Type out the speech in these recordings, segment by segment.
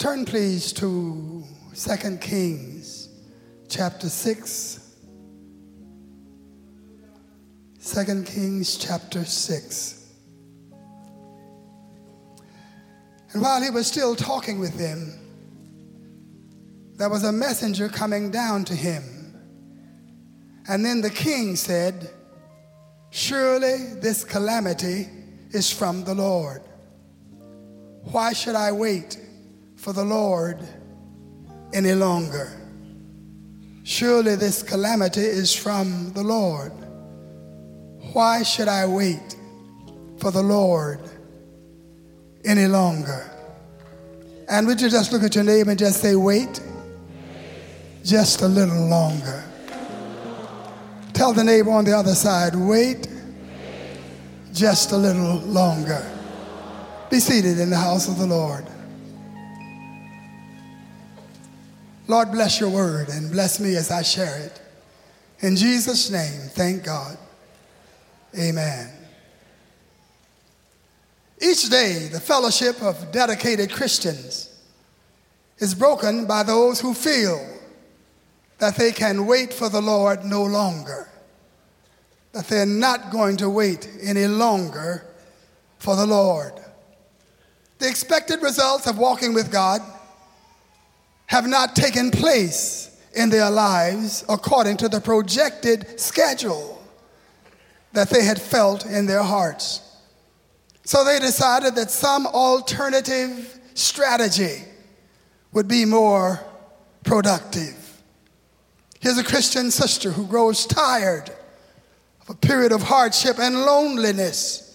Turn, please, to 2 Kings chapter 6. 2 Kings chapter 6. And while he was still talking with them, there was a messenger coming down to him. And then the king said, Surely this calamity is from the Lord. Why should I wait for the Lord any longer? Surely this calamity is from the Lord. Why should I wait for the Lord any longer? And would you just look at your neighbor and just say, wait just a little longer? Tell the neighbor on the other side, wait just a little longer. Be seated in the house of the Lord. Lord, bless your word and bless me as I share it. In Jesus' name, thank God. Amen. Each day, the fellowship of dedicated Christians is broken by those who feel that they can wait for the Lord no longer, that they're not going to wait any longer for the Lord. The expected results of walking with God have not taken place in their lives according to the projected schedule that they had felt in their hearts. So they decided that some alternative strategy would be more productive. Here's a Christian sister who grows tired of a period of hardship and loneliness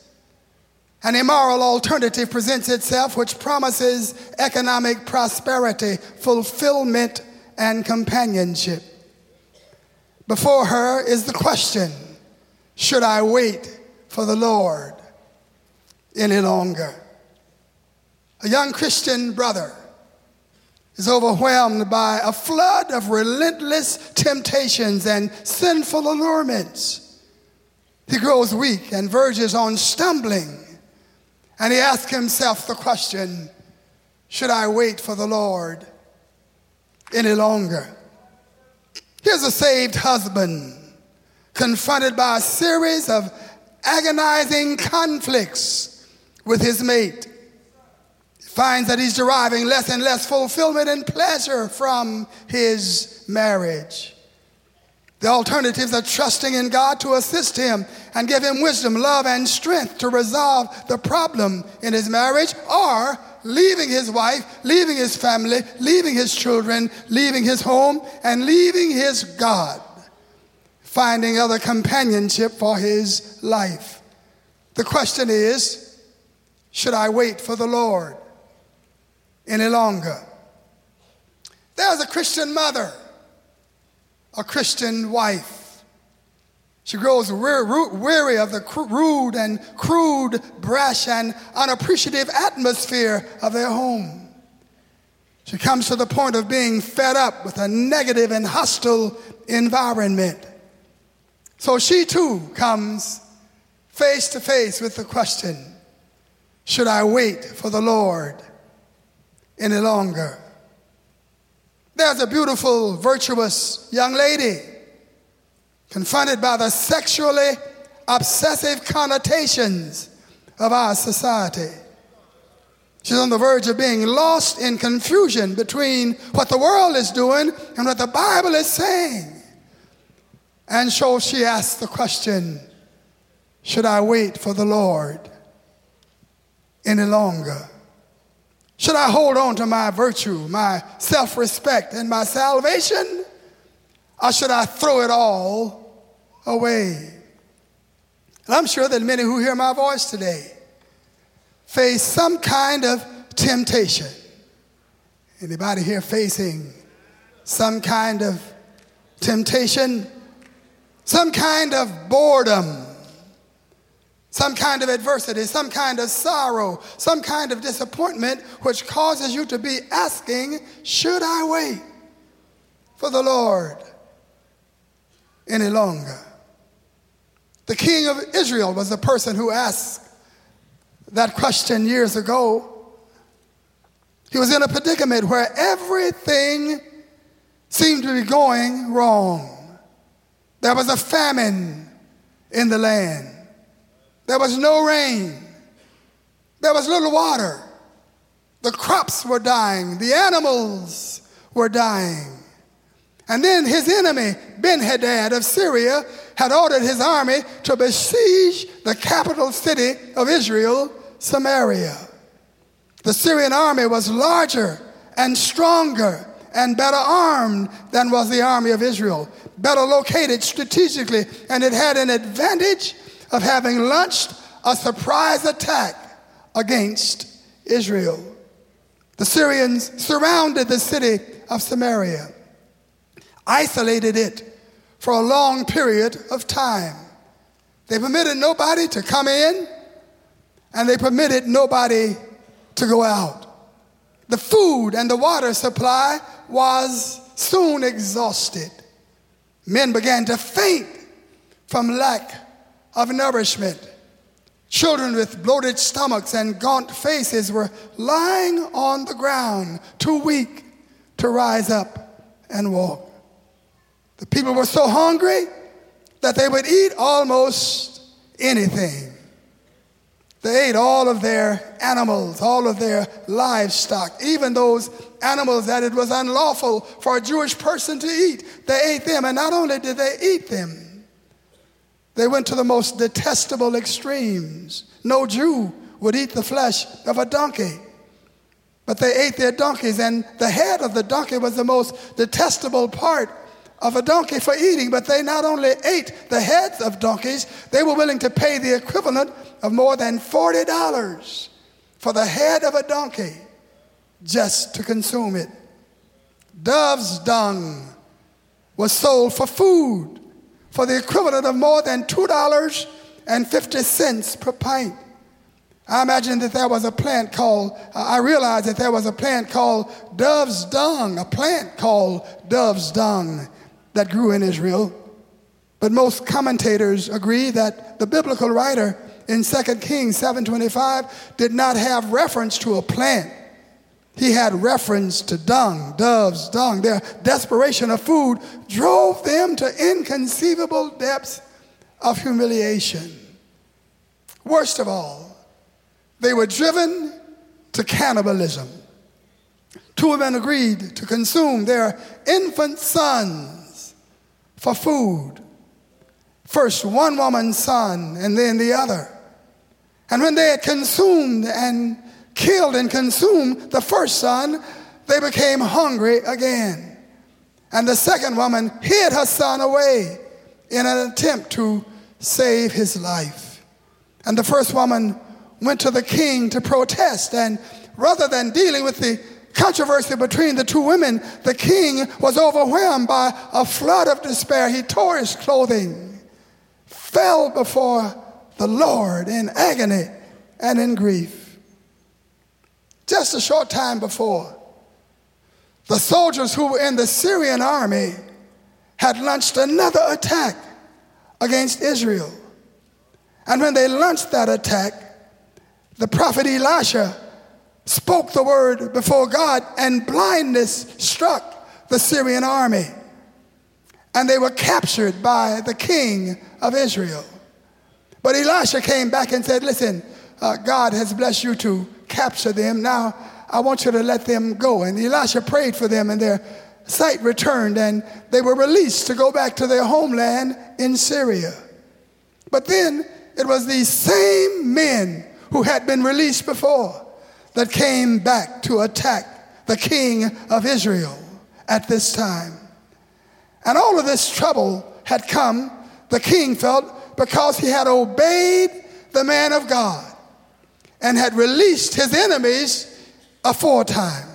an immoral alternative presents itself, which promises economic prosperity, fulfillment, and companionship. Before her is the question Should I wait for the Lord any longer? A young Christian brother is overwhelmed by a flood of relentless temptations and sinful allurements. He grows weak and verges on stumbling and he asked himself the question Should I wait for the Lord any longer? Here's a saved husband confronted by a series of agonizing conflicts with his mate. He finds that he's deriving less and less fulfillment and pleasure from his marriage. The alternatives are trusting in God to assist him and give him wisdom, love, and strength to resolve the problem in his marriage, or leaving his wife, leaving his family, leaving his children, leaving his home, and leaving his God, finding other companionship for his life. The question is should I wait for the Lord any longer? There's a Christian mother a Christian wife. She grows weary of the rude and crude, brash, and unappreciative atmosphere of their home. She comes to the point of being fed up with a negative and hostile environment. So she too comes face to face with the question Should I wait for the Lord any longer? There's a beautiful, virtuous young lady confronted by the sexually obsessive connotations of our society. She's on the verge of being lost in confusion between what the world is doing and what the Bible is saying. And so she asks the question Should I wait for the Lord any longer? Should I hold on to my virtue, my self respect, and my salvation? Or should I throw it all away? And I'm sure that many who hear my voice today face some kind of temptation. Anybody here facing some kind of temptation? Some kind of boredom? Some kind of adversity, some kind of sorrow, some kind of disappointment, which causes you to be asking, Should I wait for the Lord any longer? The king of Israel was the person who asked that question years ago. He was in a predicament where everything seemed to be going wrong. There was a famine in the land. There was no rain. There was little water. The crops were dying. The animals were dying. And then his enemy, Ben Hadad of Syria, had ordered his army to besiege the capital city of Israel, Samaria. The Syrian army was larger and stronger and better armed than was the army of Israel, better located strategically, and it had an advantage of having launched a surprise attack against Israel. The Syrians surrounded the city of Samaria, isolated it for a long period of time. They permitted nobody to come in, and they permitted nobody to go out. The food and the water supply was soon exhausted. Men began to faint from lack of nourishment. Children with bloated stomachs and gaunt faces were lying on the ground, too weak to rise up and walk. The people were so hungry that they would eat almost anything. They ate all of their animals, all of their livestock, even those animals that it was unlawful for a Jewish person to eat. They ate them, and not only did they eat them, they went to the most detestable extremes. No Jew would eat the flesh of a donkey. But they ate their donkeys, and the head of the donkey was the most detestable part of a donkey for eating. But they not only ate the heads of donkeys, they were willing to pay the equivalent of more than $40 for the head of a donkey just to consume it. Dove's dung was sold for food for the equivalent of more than $2.50 per pint. I imagine that there was a plant called, uh, I realized that there was a plant called dove's dung, a plant called dove's dung that grew in Israel. But most commentators agree that the biblical writer in 2 Kings 7:25 did not have reference to a plant. He had reference to dung, doves, dung. Their desperation of food drove them to inconceivable depths of humiliation. Worst of all, they were driven to cannibalism. Two women agreed to consume their infant sons for food. First one woman's son and then the other. And when they had consumed and killed and consumed the first son, they became hungry again. And the second woman hid her son away in an attempt to save his life. And the first woman went to the king to protest. And rather than dealing with the controversy between the two women, the king was overwhelmed by a flood of despair. He tore his clothing, fell before the Lord in agony and in grief. Just a short time before, the soldiers who were in the Syrian army had launched another attack against Israel. And when they launched that attack, the prophet Elisha spoke the word before God, and blindness struck the Syrian army. And they were captured by the king of Israel. But Elisha came back and said, Listen, uh, God has blessed you to capture them. Now I want you to let them go. And Elisha prayed for them, and their sight returned, and they were released to go back to their homeland in Syria. But then it was these same men who had been released before that came back to attack the king of Israel at this time. And all of this trouble had come, the king felt, because he had obeyed the man of God and had released his enemies aforetime.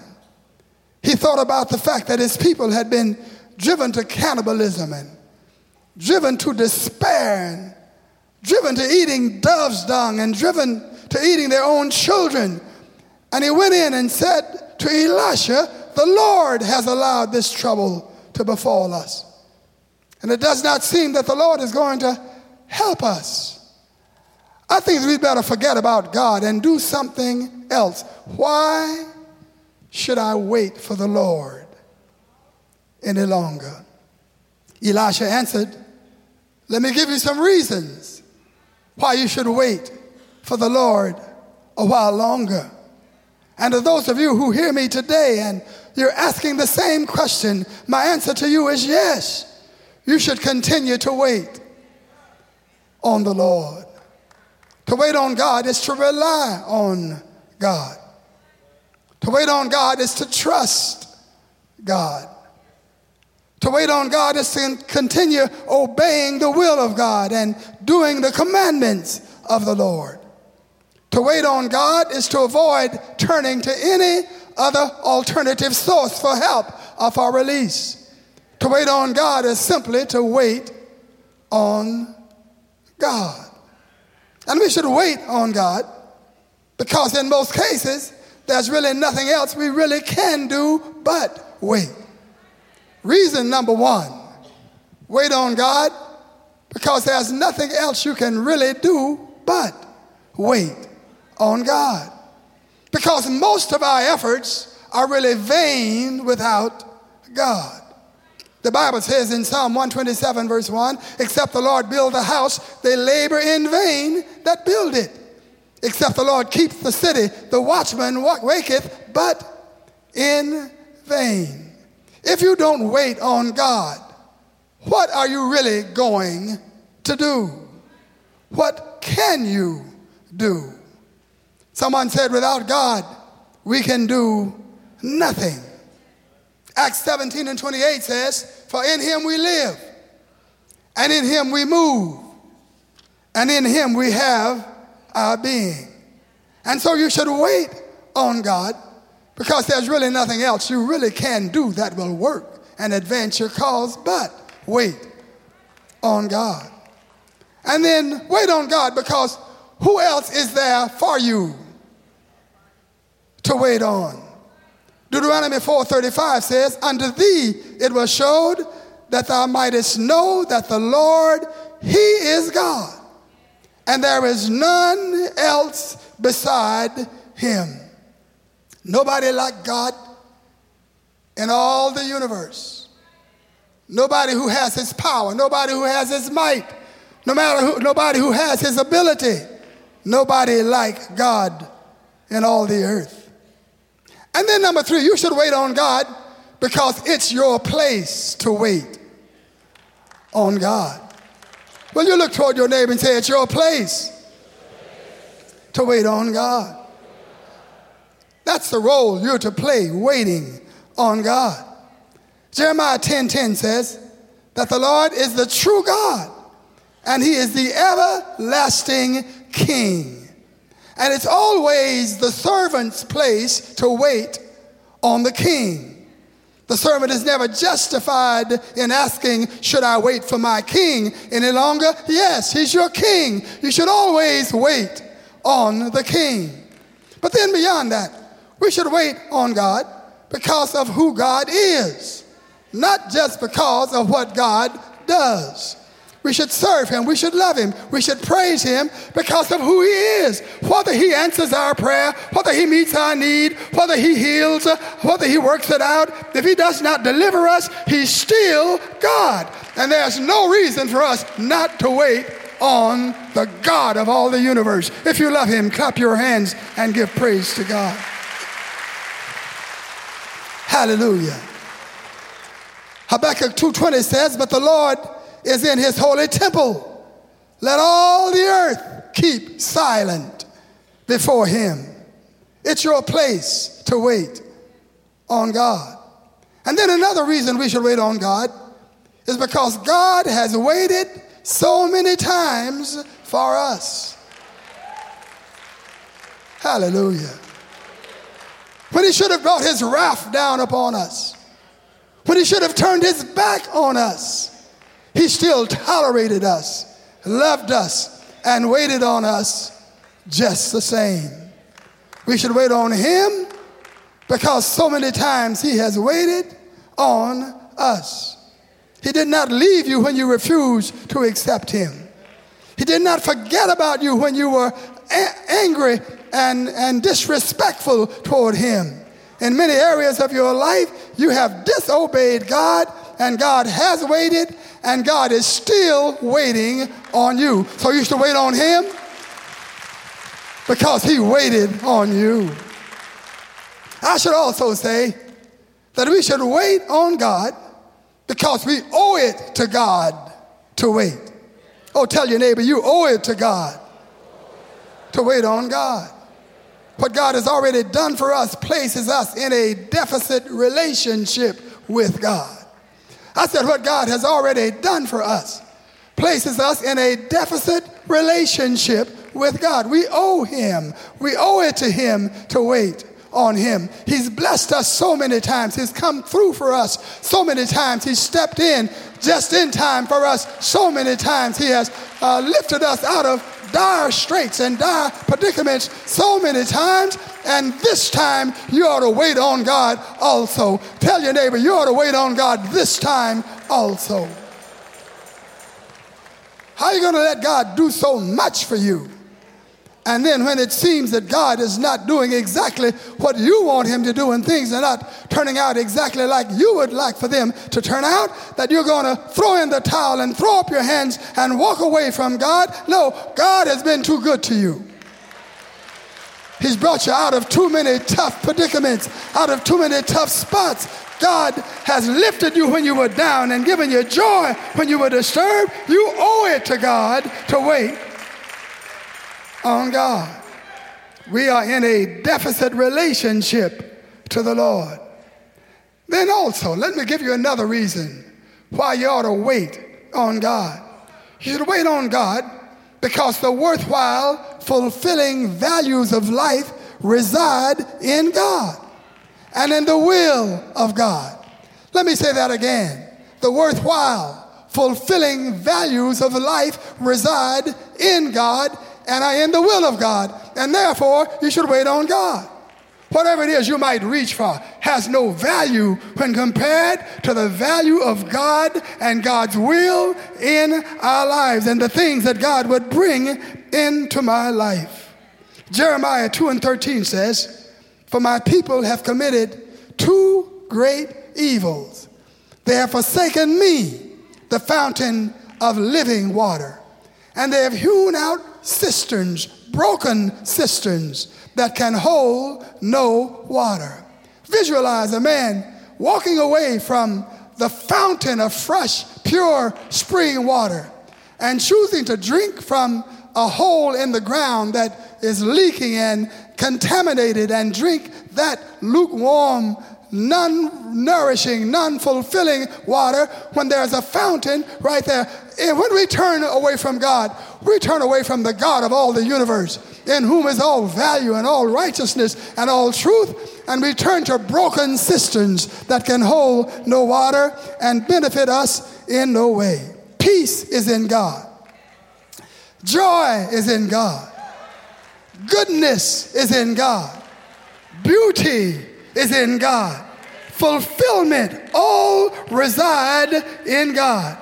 He thought about the fact that his people had been driven to cannibalism and driven to despair and driven to eating dove's dung and driven to eating their own children. And he went in and said to Elisha, The Lord has allowed this trouble to befall us. And it does not seem that the Lord is going to help us. I think we better forget about God and do something else. Why should I wait for the Lord any longer? Elisha answered, Let me give you some reasons why you should wait for the Lord a while longer. And to those of you who hear me today and you're asking the same question, my answer to you is yes. You should continue to wait on the Lord. To wait on God is to rely on God. To wait on God is to trust God. To wait on God is to continue obeying the will of God and doing the commandments of the Lord. To wait on God is to avoid turning to any other alternative source for help or for release. To wait on God is simply to wait on God. And we should wait on God because in most cases, there's really nothing else we really can do but wait. Reason number one wait on God because there's nothing else you can really do but wait on God. Because most of our efforts are really vain without God. The Bible says in Psalm 127, verse 1 Except the Lord build a house, they labor in vain that build it. Except the Lord keeps the city, the watchman waketh, but in vain. If you don't wait on God, what are you really going to do? What can you do? Someone said, without God, we can do nothing. Acts 17 and 28 says, For in him we live, and in him we move, and in him we have our being. And so you should wait on God because there's really nothing else you really can do that will work and advance your cause but wait on God. And then wait on God because who else is there for you to wait on? Deuteronomy 4:35 says, "Unto thee it was showed that thou mightest know that the Lord he is God, and there is none else beside him." Nobody like God in all the universe. Nobody who has his power, nobody who has his might, no matter who, nobody who has his ability, nobody like God in all the earth. And then number three, you should wait on God because it's your place to wait on God. Well, you look toward your neighbor and say, It's your place to wait on God. That's the role you're to play, waiting on God. Jeremiah 10 10 says that the Lord is the true God and he is the everlasting King. And it's always the servant's place to wait on the king. The servant is never justified in asking, Should I wait for my king any longer? Yes, he's your king. You should always wait on the king. But then beyond that, we should wait on God because of who God is, not just because of what God does. We should serve him. We should love him. We should praise him because of who he is. Whether he answers our prayer, whether he meets our need, whether he heals, whether he works it out, if he does not deliver us, he's still God. And there's no reason for us not to wait on the God of all the universe. If you love him, clap your hands and give praise to God. Hallelujah. Habakkuk 2:20 says, "But the Lord is in his holy temple. Let all the earth keep silent before him." It's your place to wait on God. And then another reason we should wait on God is because God has waited so many times for us. Hallelujah when he should have brought his wrath down upon us, when he should have turned his back on us, he still tolerated us, loved us, and waited on us just the same. We should wait on him because so many times he has waited on us. He did not leave you when you refused to accept him. He did not forget about you when you were a- angry and, and disrespectful toward him. In many areas of your life, you have disobeyed God, and God has waited, and God is still waiting on you. So you should wait on Him because He waited on you. I should also say that we should wait on God because we owe it to God to wait. Oh, tell your neighbor, you owe it to God to wait on God. What God has already done for us places us in a deficit relationship with God. I said, what God has already done for us places us in a deficit relationship with God. We owe Him, we owe it to Him to wait on him. He's blessed us so many times. He's come through for us so many times. He's stepped in just in time for us so many times. He has uh, lifted us out of dire straits and dire predicaments so many times. And this time, you ought to wait on God also. Tell your neighbor, you ought to wait on God this time also. How are you going to let God do so much for you? And then when it seems that God is not doing exactly what you want him to do and things are not turning out exactly like you would like for them to turn out, that you're going to throw in the towel and throw up your hands and walk away from God. No, God has been too good to you. He's brought you out of too many tough predicaments, out of too many tough spots. God has lifted you when you were down and given you joy when you were disturbed. You owe it to God to wait on God. We are in a deficit relationship to the Lord. Then also, let me give you another reason why you ought to wait on God. You should wait on God because the worthwhile, fulfilling values of life reside in God and in the will of God. Let me say that again. The worthwhile, fulfilling values of life reside in God and are in the will of God. And therefore, you should wait on God. Whatever it is you might reach for has no value when compared to the value of God and God's will in our lives and the things that God would bring into my life. Jeremiah 2 and 13 says, For my people have committed two great evils. They have forsaken me, the fountain of living water, and they have hewn out cisterns, broken cisterns that can hold no water. Visualize a man walking away from the fountain of fresh, pure spring water and choosing to drink from a hole in the ground that is leaking and contaminated and drink that lukewarm non nourishing, non fulfilling water when there's a fountain right there. And when we turn away from God, we turn away from the God of all the universe, in whom is all value and all righteousness and all truth, and we turn to broken cisterns that can hold no water and benefit us in no way. Peace is in God, joy is in God, goodness is in God, beauty is in God. Fulfillment all reside in God.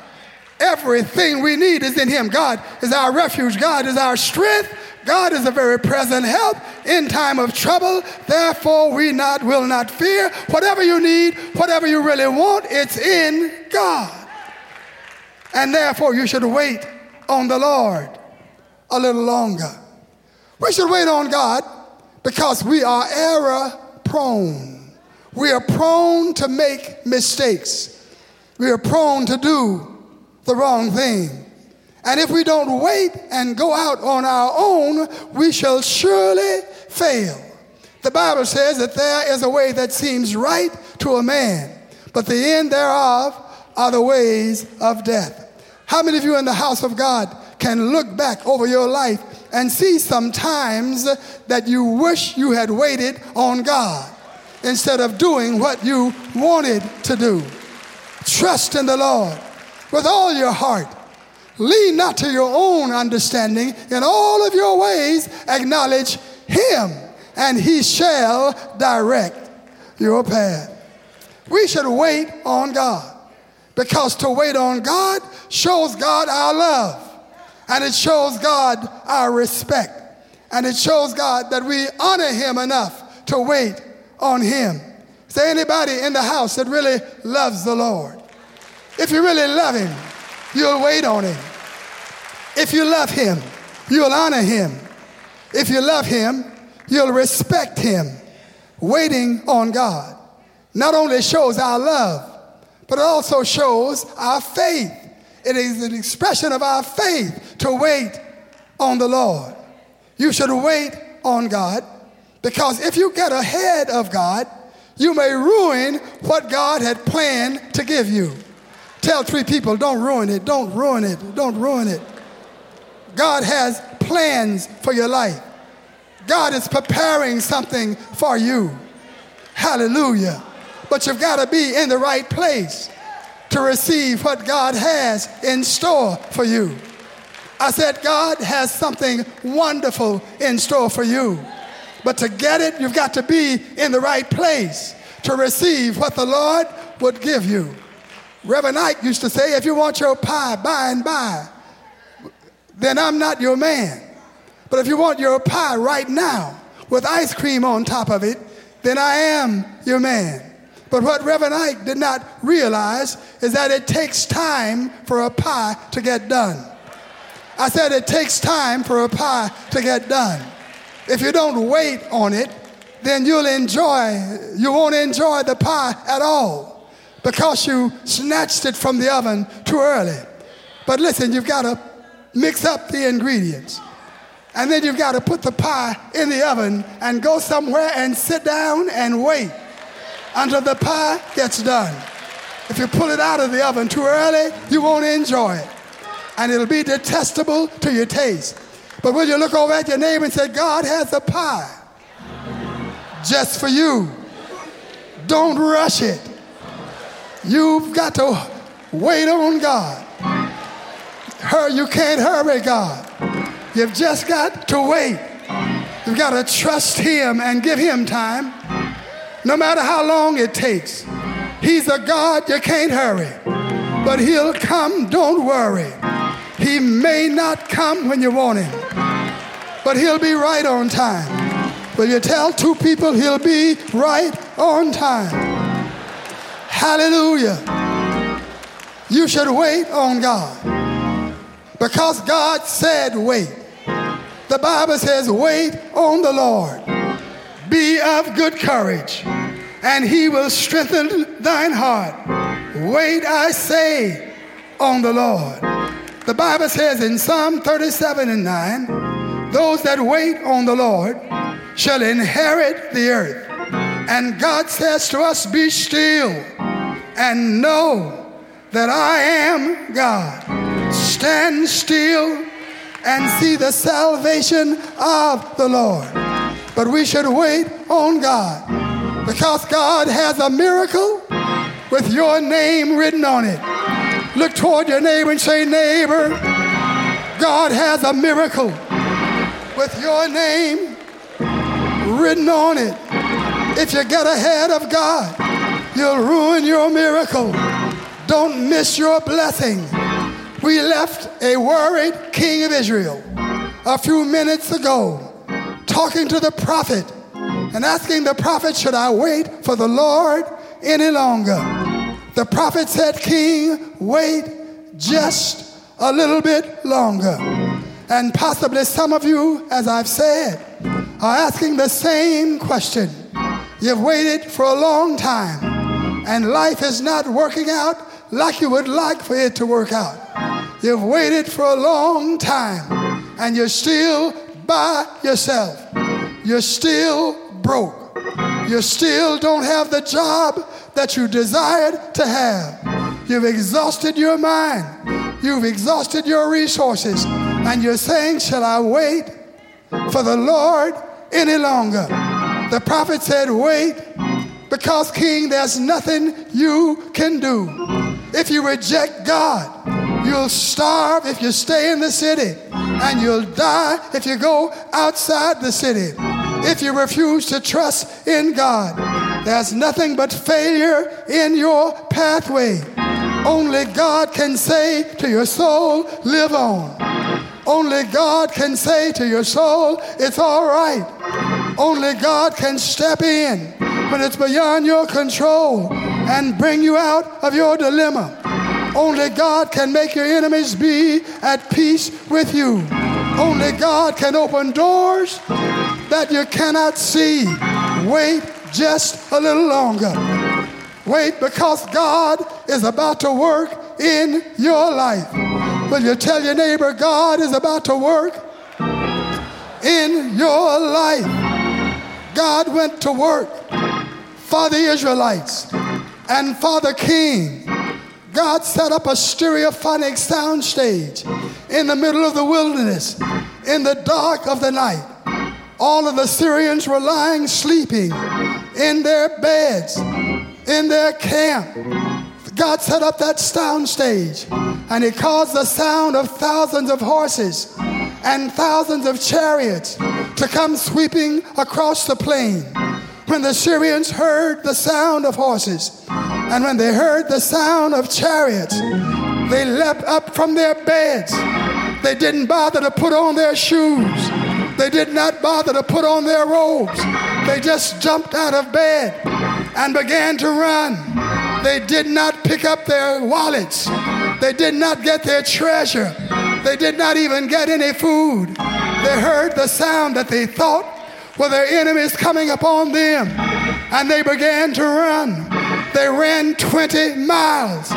Everything we need is in Him. God is our refuge. God is our strength. God is a very present help in time of trouble. Therefore, we not will not fear. Whatever you need, whatever you really want, it's in God. And therefore, you should wait on the Lord a little longer. We should wait on God because we are error prone. We are prone to make mistakes. We are prone to do the wrong thing. And if we don't wait and go out on our own, we shall surely fail. The Bible says that there is a way that seems right to a man, but the end thereof are the ways of death. How many of you in the house of God can look back over your life and see sometimes that you wish you had waited on God instead of doing what you wanted to do. Trust in the Lord with all your heart. Lean not to your own understanding. In all of your ways, acknowledge Him, and He shall direct your path. We should wait on God because to wait on God shows God our love. And it shows God our respect. And it shows God that we honor Him enough to wait on Him. Is there anybody in the house that really loves the Lord? If you really love Him, you'll wait on Him. If you love Him, you'll honor Him. If you love Him, you'll respect Him. Waiting on God not only shows our love, but it also shows our faith. It is an expression of our faith to wait on the Lord. You should wait on God because if you get ahead of God, you may ruin what God had planned to give you. Tell three people, don't ruin it, don't ruin it, don't ruin it. God has plans for your life. God is preparing something for you. Hallelujah. But you've got to be in the right place to receive what God has in store for you. I said, God has something wonderful in store for you. But to get it, you've got to be in the right place to receive what the Lord would give you. Reverend Ike used to say, if you want your pie by and by, then I'm not your man. But if you want your pie right now with ice cream on top of it, then I am your man. But what Reverend Ike did not realize is that it takes time for a pie to get done. I said it takes time for a pie to get done. If you don't wait on it, then you'll enjoy, you won't enjoy the pie at all because you snatched it from the oven too early. But listen, you've got to mix up the ingredients. And then you've got to put the pie in the oven and go somewhere and sit down and wait until the pie gets done. If you pull it out of the oven too early, you won't enjoy it. And it'll be detestable to your taste. But will you look over at your neighbor and say, God has a pie just for you? Don't rush it. You've got to wait on God. Hurry, you can't hurry God. You've just got to wait. You've got to trust Him and give Him time no matter how long it takes. He's a God you can't hurry, but He'll come, don't worry. He may not come when you want Him, but He'll be right on time. Will you tell two people He'll be right on time? Hallelujah. You should wait on God because God said, wait. The Bible says, wait on the Lord. Be of good courage, and he will strengthen thine heart. Wait, I say, on the Lord. The Bible says in Psalm 37 and 9, those that wait on the Lord shall inherit the earth. And God says to us, Be still and know that I am God. Stand still and see the salvation of the Lord. But we should wait on God because God has a miracle with your name written on it. Look toward your neighbor and say, Neighbor, God has a miracle with your name written on it. If you get ahead of God, you'll ruin your miracle. Don't miss your blessing. We left a worried king of Israel a few minutes ago talking to the prophet and asking the prophet, Should I wait for the Lord any longer? The prophet said, King, wait just a little bit longer. And possibly some of you, as I've said, are asking the same question. You've waited for a long time, and life is not working out like you would like for it to work out. You've waited for a long time, and you're still by yourself. You're still broke. You still don't have the job that you desired to have. You've exhausted your mind. You've exhausted your resources. And you're saying, Shall I wait for the Lord any longer? The prophet said, Wait, because, King, there's nothing you can do. If you reject God, You'll starve if you stay in the city, and you'll die if you go outside the city. If you refuse to trust in God, there's nothing but failure in your pathway. Only God can say to your soul, live on. Only God can say to your soul, it's all right. Only God can step in when it's beyond your control and bring you out of your dilemma. Only God can make your enemies be at peace with you. Only God can open doors that you cannot see. Wait just a little longer. Wait because God is about to work in your life. Will you tell your neighbor, God is about to work in your life? God went to work for the Israelites and for the king. God set up a stereophonic soundstage in the middle of the wilderness in the dark of the night. All of the Syrians were lying sleeping in their beds, in their camp. God set up that sound stage and he caused the sound of thousands of horses and thousands of chariots to come sweeping across the plain. When the Syrians heard the sound of horses and when they heard the sound of chariots, they leapt up from their beds. They didn't bother to put on their shoes. They did not bother to put on their robes. They just jumped out of bed and began to run. They did not pick up their wallets. They did not get their treasure. They did not even get any food. They heard the sound that they thought were their enemies coming upon them, and they began to run. They ran 20 miles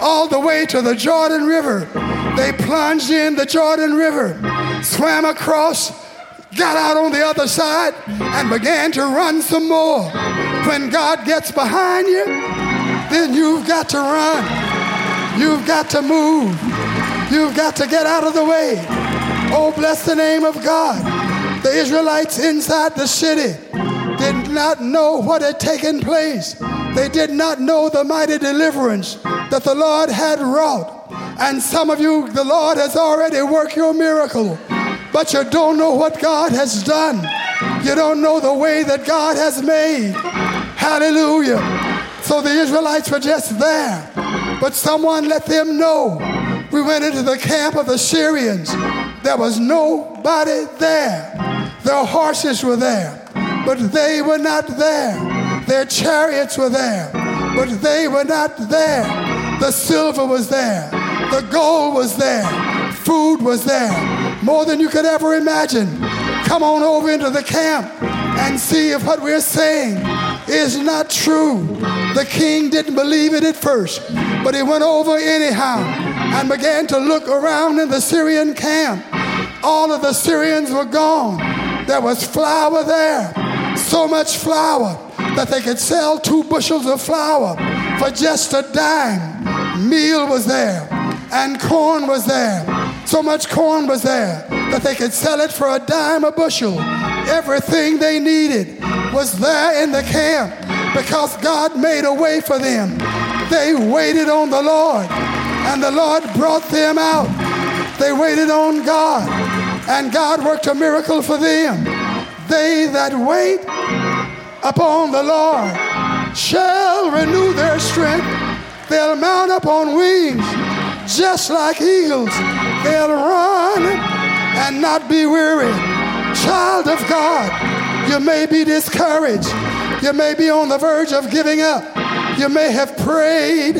all the way to the Jordan River. They plunged in the Jordan River, swam across, got out on the other side, and began to run some more. When God gets behind you, then you've got to run. You've got to move. You've got to get out of the way. Oh, bless the name of God. The Israelites inside the city did not know what had taken place. They did not know the mighty deliverance that the Lord had wrought. And some of you, the Lord has already worked your miracle, but you don't know what God has done. You don't know the way that God has made. Hallelujah. So the Israelites were just there. But someone let them know. We went into the camp of the Syrians. There was nobody there. Their horses were there, but they were not there. Their chariots were there, but they were not there. The silver was there. The gold was there. Food was there. More than you could ever imagine. Come on over into the camp and see if what we're saying is not true. The king didn't believe it at first, but he went over anyhow and began to look around in the Syrian camp. All of the Syrians were gone. There was flour there, so much flour that they could sell two bushels of flour for just a dime. Meal was there, and corn was there. So much corn was there that they could sell it for a dime a bushel. Everything they needed was there in the camp because God made a way for them. They waited on the Lord, and the Lord brought them out. They waited on God, and God worked a miracle for them. They that wait upon the Lord shall renew their strength. They'll mount up on wings just like eagles. They'll run and not be weary. Child of God, you may be discouraged. You may be on the verge of giving up. You may have prayed,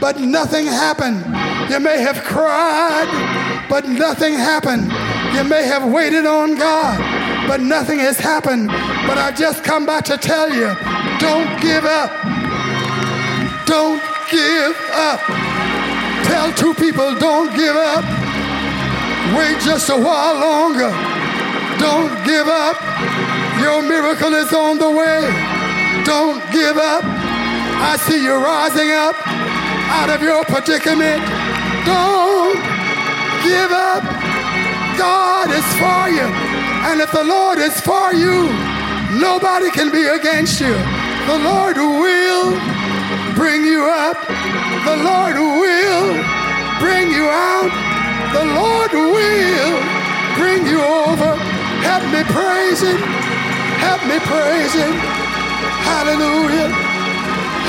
but nothing happened. You may have cried, but nothing happened. You may have waited on God, but nothing has happened. But I just come back to tell you don't give up. Don't give up. Tell two people, don't give up. Wait just a while longer. Don't give up. Your miracle is on the way. Don't give up. I see you rising up out of your predicament. Don't give up. God is for you. And if the Lord is for you, nobody can be against you. The Lord will bring you up. The Lord will bring you out. The Lord will bring you over. Help me praise Him. Help me praise Him. Hallelujah.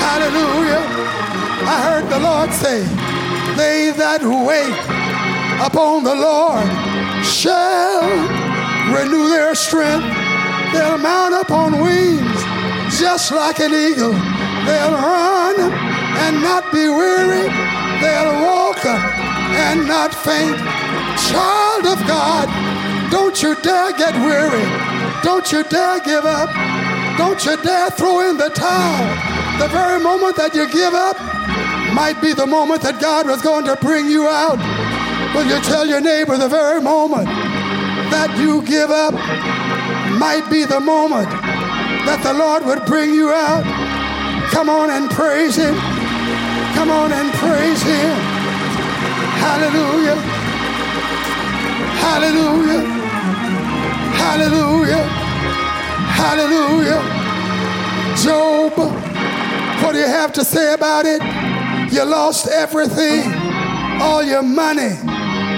Hallelujah. I heard the Lord say, They that wait upon the Lord shall renew their strength. They'll mount up on wings just like an eagle. They'll run and not be weary. They'll walk and not faint. Child of God, don't you dare get weary. Don't you dare give up. Don't you dare throw in the towel. The very moment that you give up might be the moment that God was going to bring you out. Will you tell your neighbor the very moment that you give up might be the moment that the Lord would bring you out? Come on and praise Him. Come on and praise Him. Hallelujah. Hallelujah. Hallelujah. Hallelujah. Job, what do you have to say about it? You lost everything all your money,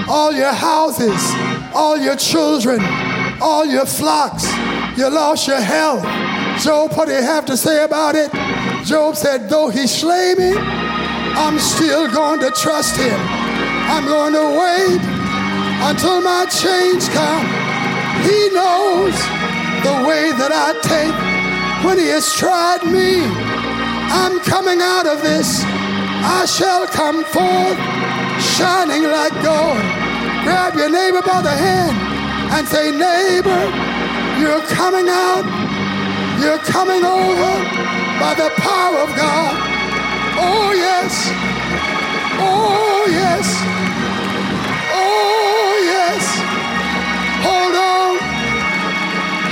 all your houses, all your children, all your flocks. You lost your health. Job, what do you have to say about it? Job said, Though he slay me, I'm still going to trust him. I'm going to wait until my change comes. He knows the way that I take when he has tried me. I'm coming out of this. I shall come forth shining like gold. Grab your neighbor by the hand and say, Neighbor, you're coming out. You're coming over by the power of God. Oh, yes. Oh, yes. Oh, yes. Hold on.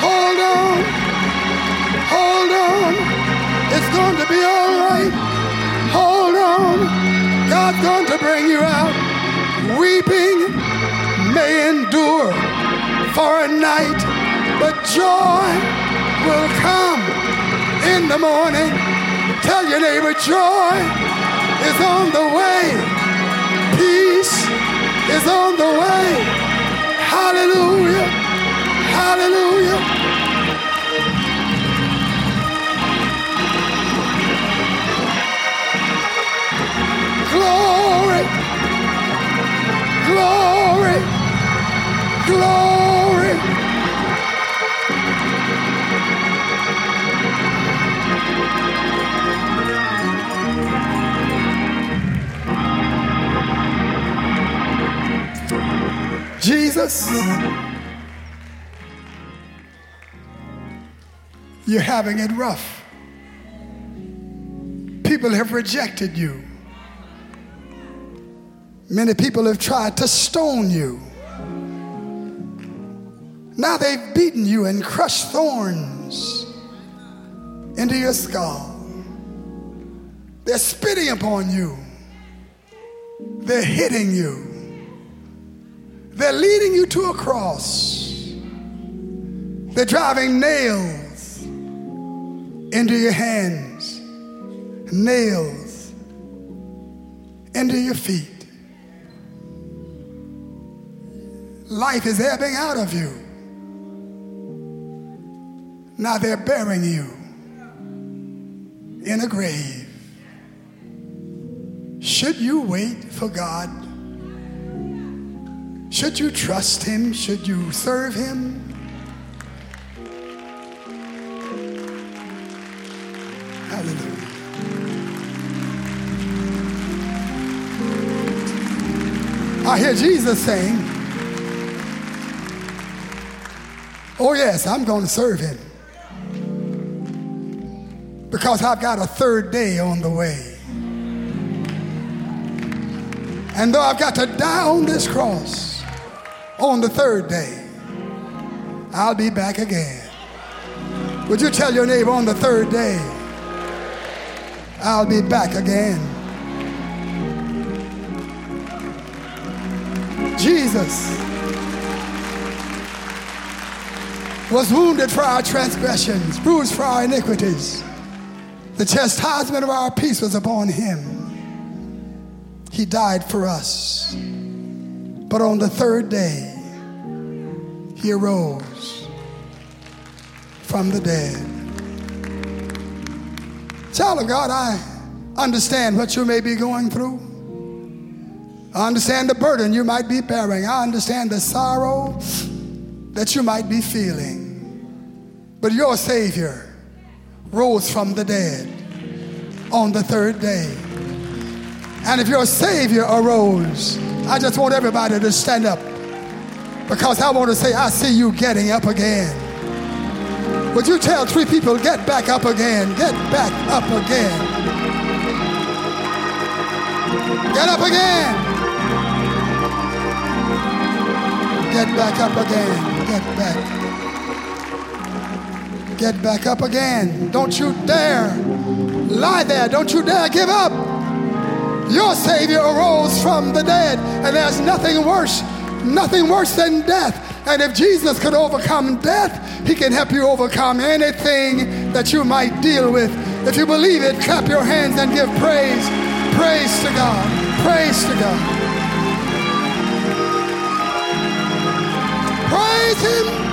Hold on. Hold on. It's going to be all right. God's going to bring you out. Weeping may endure for a night, but joy will come in the morning. Tell your neighbor, joy is on the way. Peace is on the way. Hallelujah. Hallelujah. Glory. Glory. Glory. Jesus, you're having it rough. People have rejected you. Many people have tried to stone you. Now they've beaten you and crushed thorns into your skull. They're spitting upon you. They're hitting you. They're leading you to a cross. They're driving nails into your hands, nails into your feet. Life is ebbing out of you. Now they're burying you in a grave. Should you wait for God? Should you trust Him? Should you serve Him? Hallelujah. I hear Jesus saying, Oh, yes, I'm going to serve him. Because I've got a third day on the way. And though I've got to die on this cross on the third day, I'll be back again. Would you tell your neighbor on the third day, I'll be back again? Jesus was wounded for our transgressions, bruised for our iniquities. The chastisement of our peace was upon him. He died for us. But on the third day, he arose from the dead. Child of God, I understand what you may be going through. I understand the burden you might be bearing. I understand the sorrow that you might be feeling. But your Savior rose from the dead on the third day. And if your Savior arose, I just want everybody to stand up because I want to say, I see you getting up again. Would you tell three people, get back up again, get back up again? Get up again. Get back up again. Get back. Get back up again. Don't you dare lie there. Don't you dare give up. Your Savior arose from the dead, and there's nothing worse, nothing worse than death. And if Jesus could overcome death, he can help you overcome anything that you might deal with. If you believe it, clap your hands and give praise. Praise to God. Praise to God. Praise Him.